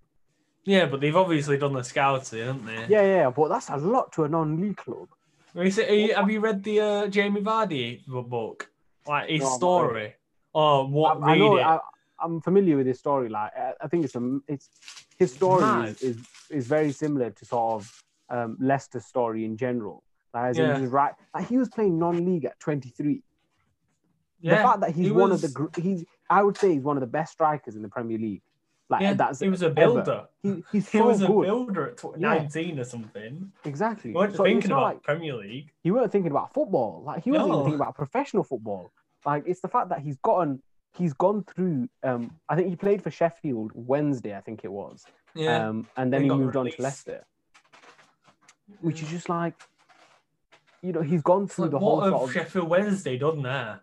Yeah, but they've obviously done the scouting, haven't they? Yeah, yeah, but that's a lot to a non-league club. Have you, have you read the uh, Jamie Vardy book? Like his No, story? Oh, what? I, I know. it. I, I'm familiar with his story. Like, I, I think it's a, it's his story mad. is, is is very similar to sort of um, Leicester's story in general. Like, in Yeah. just right, like he was playing non-league at 23. yeah, the fact that he's he one was- of the he's I would say he's one of the best strikers in the Premier League. Like Yeah, that's he was a builder. He, he's He so was a good. builder at tw- Yeah. 19 or something. Exactly. He weren't So thinking about like Premier League. he weren't thinking about football. Like he wasn't No. even thinking about professional football. Like it's the fact that he's gotten he's gone through. Um, I think he played for Sheffield Wednesday. I think it was. Yeah. Um, and then he got moved on to Leicester, which is just like, you know, he's gone through like, the whole what sort of Sheffield Wednesday done there?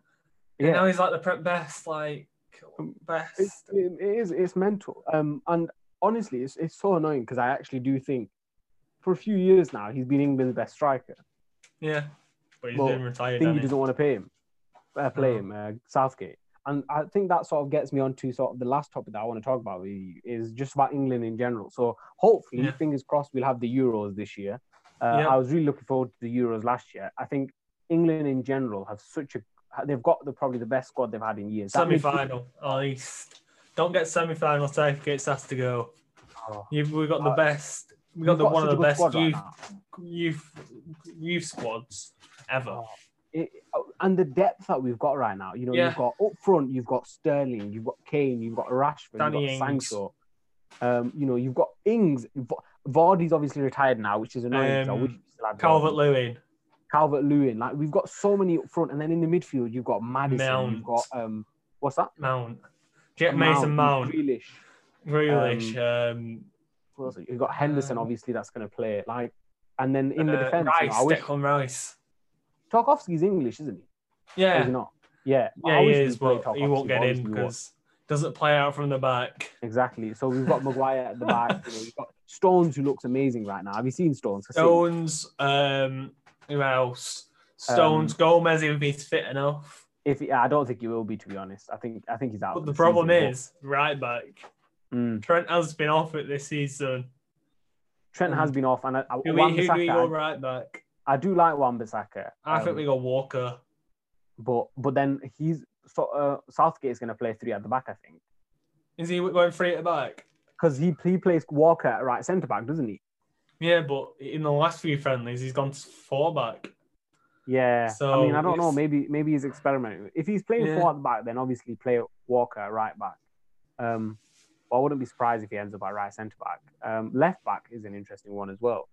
And yeah. now he's like the prep best, like It's, best. it, it is it's mental. Um, and honestly, it's it's so annoying because I actually do think for a few years now he's been England's best striker. Yeah, but he's Well, been I retired. think he hasn't he? doesn't want to pay him, uh, play Oh. him, uh, Southgate. And I think that sort of gets me on to sort of the last topic that I want to talk about with you is just about England in general. So hopefully, Yeah. fingers crossed, we'll have the Euros this year. Uh, Yeah. I was really looking forward to the Euros last year. I think England in general have such a they've got the probably the best squad they've had in years. Semi final, at least. Don't get semi final certificates. Has to go. Oh, You've, we've got the Uh, best. We got the got one of the best squad right youth, youth youth squads ever. Oh, it, and the depth that we've got right now, you know, Yeah. you've got up front, you've got Sterling, you've got Kane, you've got Rashford, Danny you've got Ings. Sancho. Um, you know, you've got Ings. Vardy's obviously retired now, which is annoying. Um, wish we still had Calvert Lewin, Calvert Lewin. Like we've got so many up front, and then in the midfield, you've got Maddison, Mount. you've got um, what's that? Mount, Jet Mason Mount, Grealish. Grealish, um, else? You've got Henderson, Um, obviously, that's going to play. Like, and then in the uh, defense, you know, Rice, I wish Declan Rice. Tarkowski's English, isn't he? Yeah, he not? Yeah, yeah, he is, but he won't get in obviously we won't. because doesn't play out from the back. Exactly. So we've got Maguire at the back. You know, we've got Stones, who looks amazing right now. Have you seen Stones? Stones, um, who else? Stones, Um, Gomez if he's fit enough. If he, I don't think he will be, to be honest. I think I think he's out. But the problem season, is, right back. Mm. Trent has been off it this season. Trent has been off, and I, I, Who we, who do we go right back? I, do like Wan-Bissaka. I think um, we got Walker. but but then he's so uh, Southgate is going to play three at the back, I think, Is he going three at the back? because he he plays Walker at right centre back, doesn't he? Yeah, but in the last few friendlies, he's gone to four back. Yeah. I mean, I don't know. Maybe maybe he's experimenting. If he's playing Yeah. four at the back, then obviously play Walker right back. Um, I wouldn't be surprised if he ends up at right centre back. Um, left back is an interesting one as well.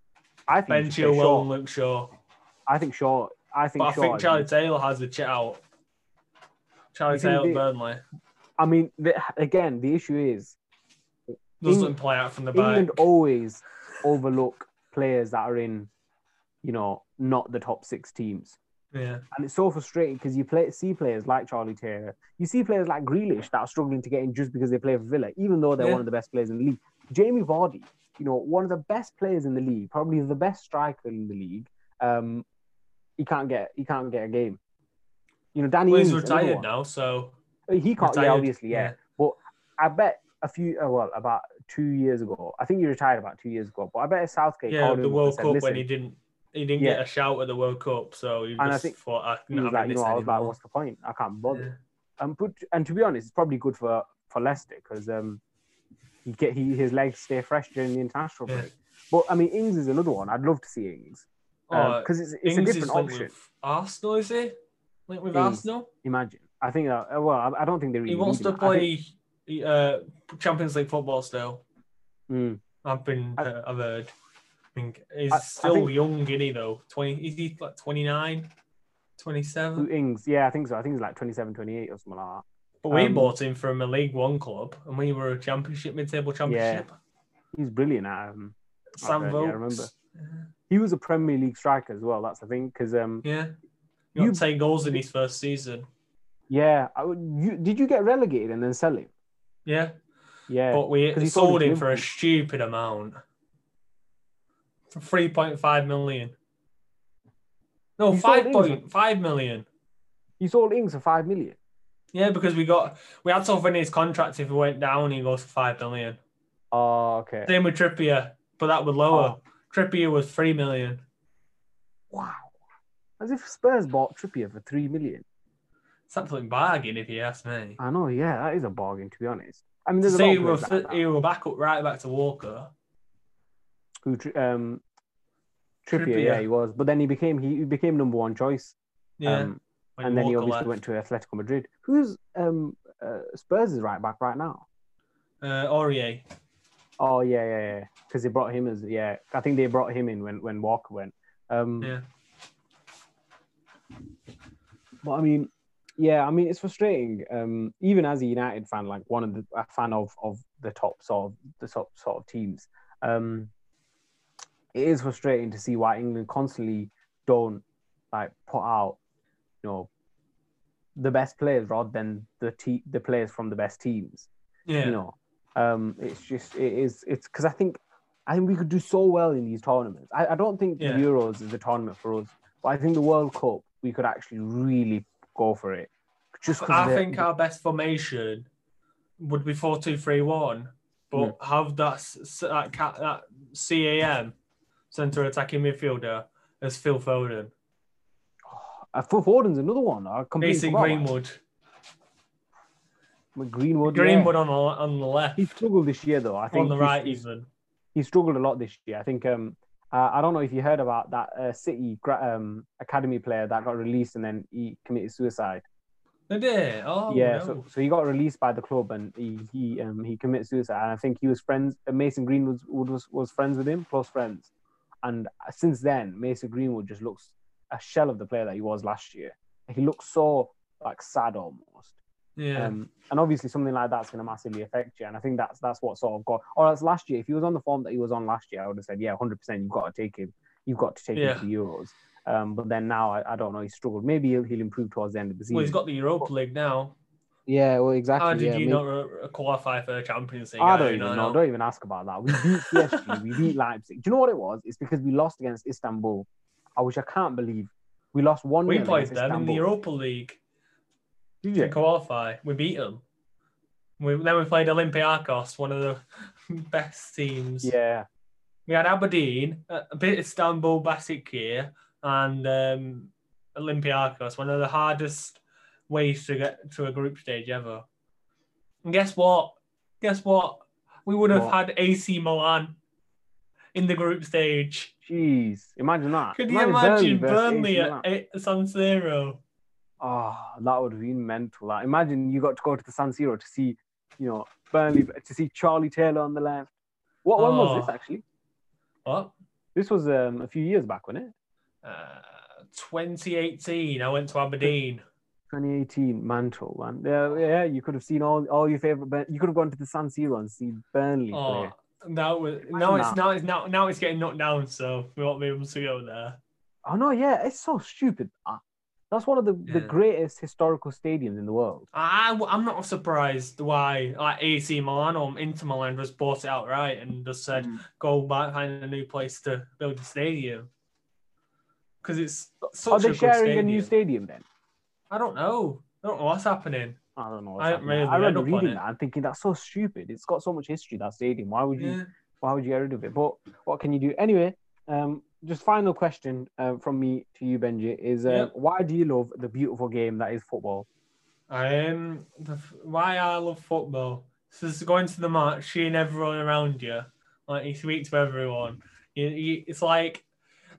I think Ben he Chilwell and Luke Shaw. I think Shaw. I think But I Shaw. think Charlie Taylor has a chit out. Charlie Taylor, Burnley. I mean, the, again, the issue is Doesn't Eng- play out from the back. England always overlook players that are in, you know, not the top six teams. Yeah. And it's so frustrating because you play see players like Charlie Taylor, you see players like Grealish that are struggling to get in just because they play for Villa, even though they're Yeah. one of the best players in the league. Jamie Vardy, you know, one of the best players in the league, probably the best striker in the league. Um, he can't get he can't get a game. You know, Danny Well, he's Ings, retired now, so He can't. Yeah, obviously, yeah. yeah. But I bet a few, uh, well, about two years ago. I think he retired about two years ago. But I bet Southgate yeah, called the World said, Cup Listen, when he didn't he didn't Yeah. get a shout at the World Cup, so he And I just think thought I he can was have like, you know, I was like, what's the point? I can't bother. Yeah. Um, but and to be honest, it's probably good for for Leicester because um, he get he his legs stay fresh during the international Yeah. break. But I mean, Ings is another one. I'd love to see Ings Oh, because it's it's a Ings different option. Arsenal, is he? Linked with Ings. Arsenal? Imagine. I think. Uh, well, I, I don't think they really. He wants to. I play uh, Champions League football still. Mm. I've been, I- uh, I've heard. I think he's I- I still think- young, he, though? 20, is he like 29, 27? Ings? Yeah, I think so. I think he's like 27, 28 or something like that. But we Um, bought him from a League One club, and we were a championship, mid-table championship. He's brilliant at um, Sam yeah, I remember. he was a Premier League striker as well. That's the thing, because um, Yeah. He You- got 10 goals in his first season. yeah, I, you did you get relegated and then sell him? Yeah. Yeah, But we sold sold him for a stupid amount. For 3.5 million. No, He sold Ings 5.5 million. he sold Ings for five million. Yeah, because we got we had to finish his contract if we went down, he goes for five million. Oh, okay. Same with Trippier, but that was lower. Oh. Trippier was three million. Wow, as if Spurs bought Trippier for three million. It's absolute bargain if you ask me. I know, yeah, that is a bargain to be honest. I mean, there's a lot he of was, players like he was back up right back to Walker. who, um, Trippier, Trippier. yeah, he was, but then he became he became number one choice. Yeah. Um, and then he obviously left. went to Atletico Madrid. Who's um uh, Spurs is right back right now? uh, Aurier. Oh yeah, yeah, yeah. Because they brought him as yeah. I think they brought him in when when Walker went. Um, Yeah. But I mean, yeah, I mean it's frustrating. Um, even as a United fan, like one of the a fan of of the top sort of the top sort of teams, um, it is frustrating to see why England constantly don't like put out, you know, the best players rather than the te- the players from the best teams. Yeah. You know, um, it's just it is it's because I think I think we could do so well in these tournaments. I, I don't think Yeah. the Euros is a tournament for us, but I think the World Cup we could actually really go for it. Just I think our best formation would be four two three one, but have that that that CAM centre attacking midfielder as Phil Foden, uh, Phil Foden's another one. I completely Mason forgot about Greenwood. Greenwood. yeah. Greenwood on the on the left, He struggled this year though. I think on the right even. he struggled a lot this year. I think um uh, I don't know if you heard about that uh, City um academy player that got released and then he committed suicide. They did. Oh yeah, no. so, so he got released by the club and he he um he committed suicide. And I think he was friends. uh, Mason Greenwood was, was was friends with him, close friends. And since then, Mason Greenwood just looks a shell of the player that he was last year. He looks so like sad almost. Yeah. Um, and obviously something like that's going to massively affect you. And I think that's that's what sort of got. Or else last year, if he was on the form that he was on last year, I would have said, yeah, hundred percent, you've got to take him. You've got to take Yeah. him to the Euros. Um, but then now I, I don't know. He struggled. Maybe he'll, he'll improve towards the end of the season. well, he's got the Europa League now. yeah, well, exactly. How did yeah, you maybe- not uh, qualify for the Champions League? I don't I even know. Don't even ask about that. We beat PSG. we beat Leipzig. Do you know what it was? It's because we lost against Istanbul. I which I can't believe. We lost one. We played them in the Europa League Did to you? qualify. We beat them. We, then we played Olympiacos, one of the best teams. Yeah. We had Aberdeen, a bit Istanbul, Basaksehir, and um, Olympiacos, one of the hardest ways to get to a group stage ever. And guess what? Guess what? We would have What? had AC Milan in the group stage. Jeez. Imagine that. Could you imagine Burnley at, Milan. at San Siro? Oh, that would have been mental. Imagine you got to go to the San Siro to see, you know, Burnley to see Charlie Taylor on the left. What when was Oh. this actually? What? This was um, a few years back, wasn't it? Uh, 2018, I went to Aberdeen. 2018, Mantle, man. Yeah, yeah. You could have seen all, all your favorite. You could have gone to the San Siro and seen Burnley Oh, play. now was now it's now it's now now it's getting knocked down, so we won't be able to go there. Oh no, yeah, it's so stupid. That's one of the, the greatest historical stadiums in the world. I I'm not surprised why like AC Milan or Inter Milan just bought it outright and just said go back find a new place to build a stadium because it's such Are a they good sharing a new stadium then? I don't know. I don't know what's happening. I don't know. I happening. really I remember read reading that and thinking that's so stupid. It's got so much history that stadium. Why would you? Yeah. Why would you get rid of it? But what can you do anyway? Um, just final question uh, from me to you, Benji, is uh, why do you love the beautiful game that is football? Um, the, why I love football. So it's going to the match, seeing everyone around you, like you speak to everyone. You, you, it's like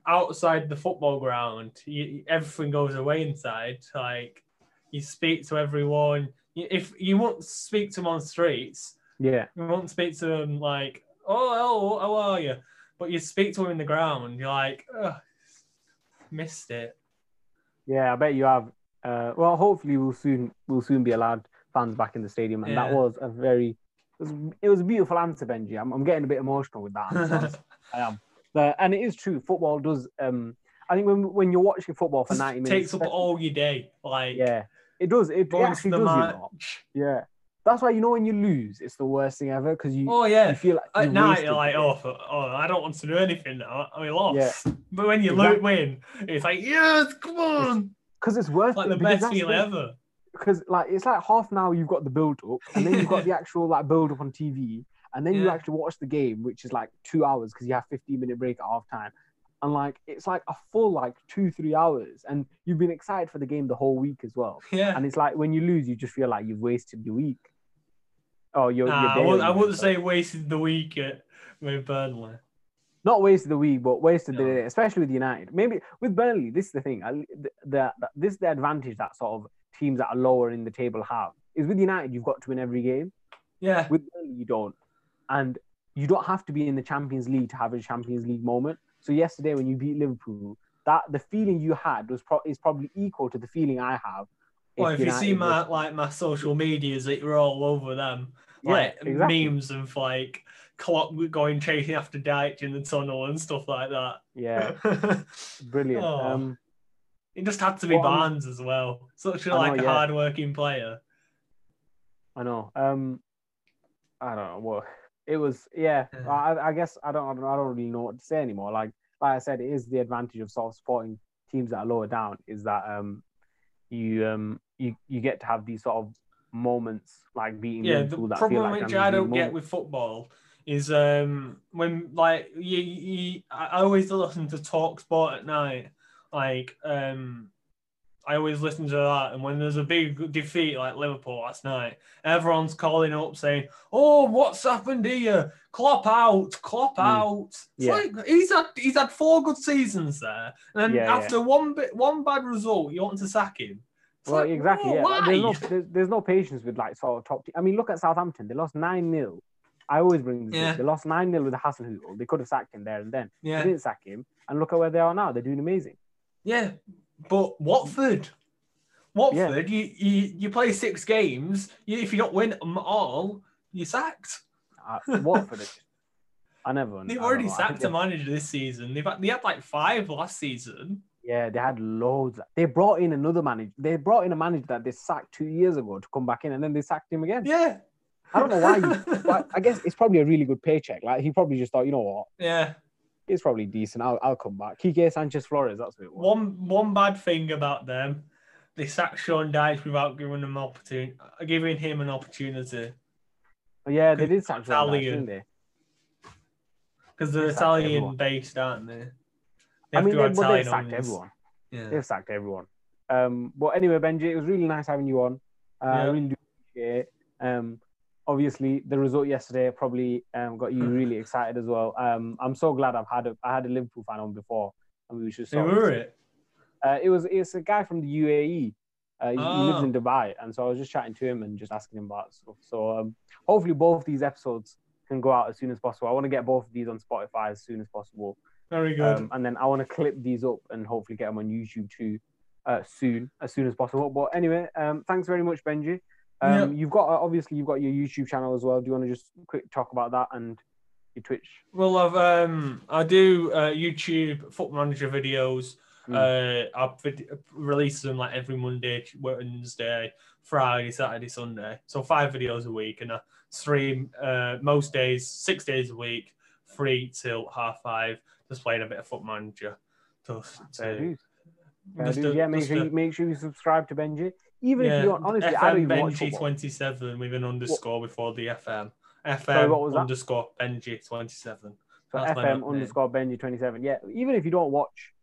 outside the football ground, you, everything goes away inside. Like you speak to everyone. If you won't speak to them on streets, Yeah, you won't speak to them like, "Oh, hello, how are you?" But you speak to him in the ground. You're like, "Missed it." yeah. I bet you have. Uh, well, hopefully we'll soon we'll soon be allowed fans back in the stadium, and Yeah. that was a very it was, it was a beautiful answer, Benji. I'm, I'm getting a bit emotional with that. I am, but, and it is true. Football does. Um, I think when when you're watching football for Just 90 minutes, takes up all your day. Like yeah, it does. It, it actually the does. You know? match. Yeah, that's why you know when you lose, it's the worst thing ever because you Oh you yeah. feel like At you night, you're like, oh, for- oh, I don't want to do anything now. We lost. Yeah. But when you Exactly. win, it's like, yes, come on. because it's worth Like it. the best feeling ever. because like it's like half an hour you've got the build up and then you've got the actual like build up on TV and then you actually watch the game which is like two hours because you have 15 minute break at half time and like it's like a full like two three hours and you've been excited for the game the whole week as well Yeah. and it's like when you lose you just feel like you've wasted your week oh your, Nah, your I, would, or I wouldn't say wasted the week at, with Burnley. not wasted the week, but wasted the day, especially with United. Maybe with Burnley, this is the thing. I- The, the, this is the advantage that sort of teams that are lower in the table have. Is with United, you've got to win every game. Yeah. With Burnley, you don't, and you don't have to be in the Champions League to have a Champions League moment. So yesterday, when you beat Liverpool, that the feeling you had was pro- is probably equal to the feeling I have. Well, if you see my was- like my social medias, that you're all over them, Yeah, like exactly. memes of like Klopp going chasing after Dyche in the tunnel and stuff like that. yeah, brilliant. Oh. Um, it just had to be Well, I'm- Barnes as well. Such a I like a yeah. hard-working player. I know. Um, I don't know. Well, it was yeah. Yeah. I, I guess I don't, I don't. I don't really know what to say anymore. Like, like I said, it is the advantage of sort of supporting teams that are lower down is that um, you um, you you get to have these sort of moments like beating Yeah, the Liverpool that feel problem like which I don't get with football is um when like you, you I always listen to Talk Sport at night. Like um I always listen to that and when there's a big defeat like Liverpool last night, everyone's calling up saying, Oh, what's happened here? Klopp out, Klopp Mm. out. It's Yeah. like he's had he's had four good seasons there. And then Yeah, yeah. after one bit one bad result, you want to sack him. Well, like, exactly. "Whoa, Yeah, why?" there's no there's, there's no patience with like sort of top. Te- I mean, look at Southampton. They lost nine 0 I always bring this. Yeah. up. They lost nine 0 with the Hasenhüttl. They could have sacked him there and then. yeah. They didn't sack him, and look at where they are now. They're doing amazing. Yeah, but Watford, Watford, you, you you play six games. You, if you don't win them all, you're sacked. Uh, Watford. I never. They've I already know. I think sacked a manager this season. They've had, they had like five last season. Yeah, they had loads. They brought in another manager. They brought in a manager that they sacked two years ago to come back in, and then they sacked him again. Yeah, I don't know why. You, I guess it's probably a really good paycheck. Like he probably just thought, you know what, yeah. it's probably decent. I'll, I'll come back. Quique Sanchez Flores. That's what it was. One one bad thing about them, they sacked Sean Dyche without giving him opportunity, giving him an opportunity yeah, they did sack Sean Dyche, didn't they? because they're They Italian based, aren't they? They I mean, they, have they've sacked owners. everyone. Yeah. They've sacked everyone. Um, but anyway, Benji, it was really nice having you on. Uh, I really do appreciate it. Um, obviously, the result yesterday probably um, got you really excited as well. Um, I'm so glad I've had a I had a Liverpool fan on before, and we should. Who were it? Uh, it was it's a guy from the UAE. Uh, he, he lives Oh. in Dubai, and so I was just chatting to him and just asking him about stuff. So um, hopefully, both these episodes can go out as soon as possible. I want to get both of these on Spotify as soon as possible. Very good. Um, and then I want to clip these up and hopefully get them on YouTube too uh, soon, as soon as possible. But anyway, um, thanks very much, Benji. Um, You've got uh, obviously you've got your YouTube channel as well. Do you want to just quick talk about that and your Twitch? Well, I've um, I do uh, YouTube Football Manager videos. Mm. Uh, I vid- release them like every Monday, Wednesday, Friday, Saturday, Sunday. So five videos a week, and I stream uh, most days, six days a week, three till half five. Just playing a bit of Foot Manager. Fair to, just to- yeah, make sure to- you make sure you subscribe to Benji. Even yeah, if you don't, honestly, I don't FM even watch Benji twenty seven with an underscore before the FM. FM Sorry, what was that? underscore Benji twenty seven. So That's FM underscore Benji twenty seven. Yeah, even if you don't watch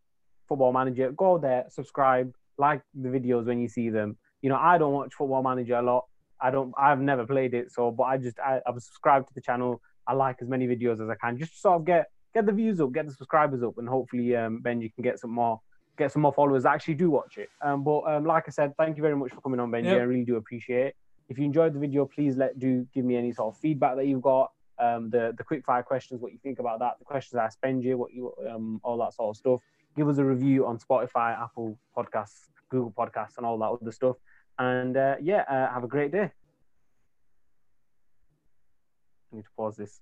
Football Manager, go there, subscribe, like the videos when you see them. You know, I don't watch Football Manager a lot. I don't. I've never played it, so but I just I, I've subscribed to the channel. I like as many videos as I can, just to sort of get get the views up, get the subscribers up, and hopefully, um, Ben, you can get some more get some more followers that actually do watch it. Um, but um, like I said, thank you very much for coming on, Benji. Yep. I really do appreciate it. If you enjoyed the video, please let do give me any sort of feedback that you've got. Um, the the quick fire questions, what you think about that, the questions I spend you, what you um, all that sort of stuff. Give us a review on Spotify, Apple Podcasts, Google Podcasts, and all that other stuff. And uh, yeah, uh, have a great day. I need to pause this.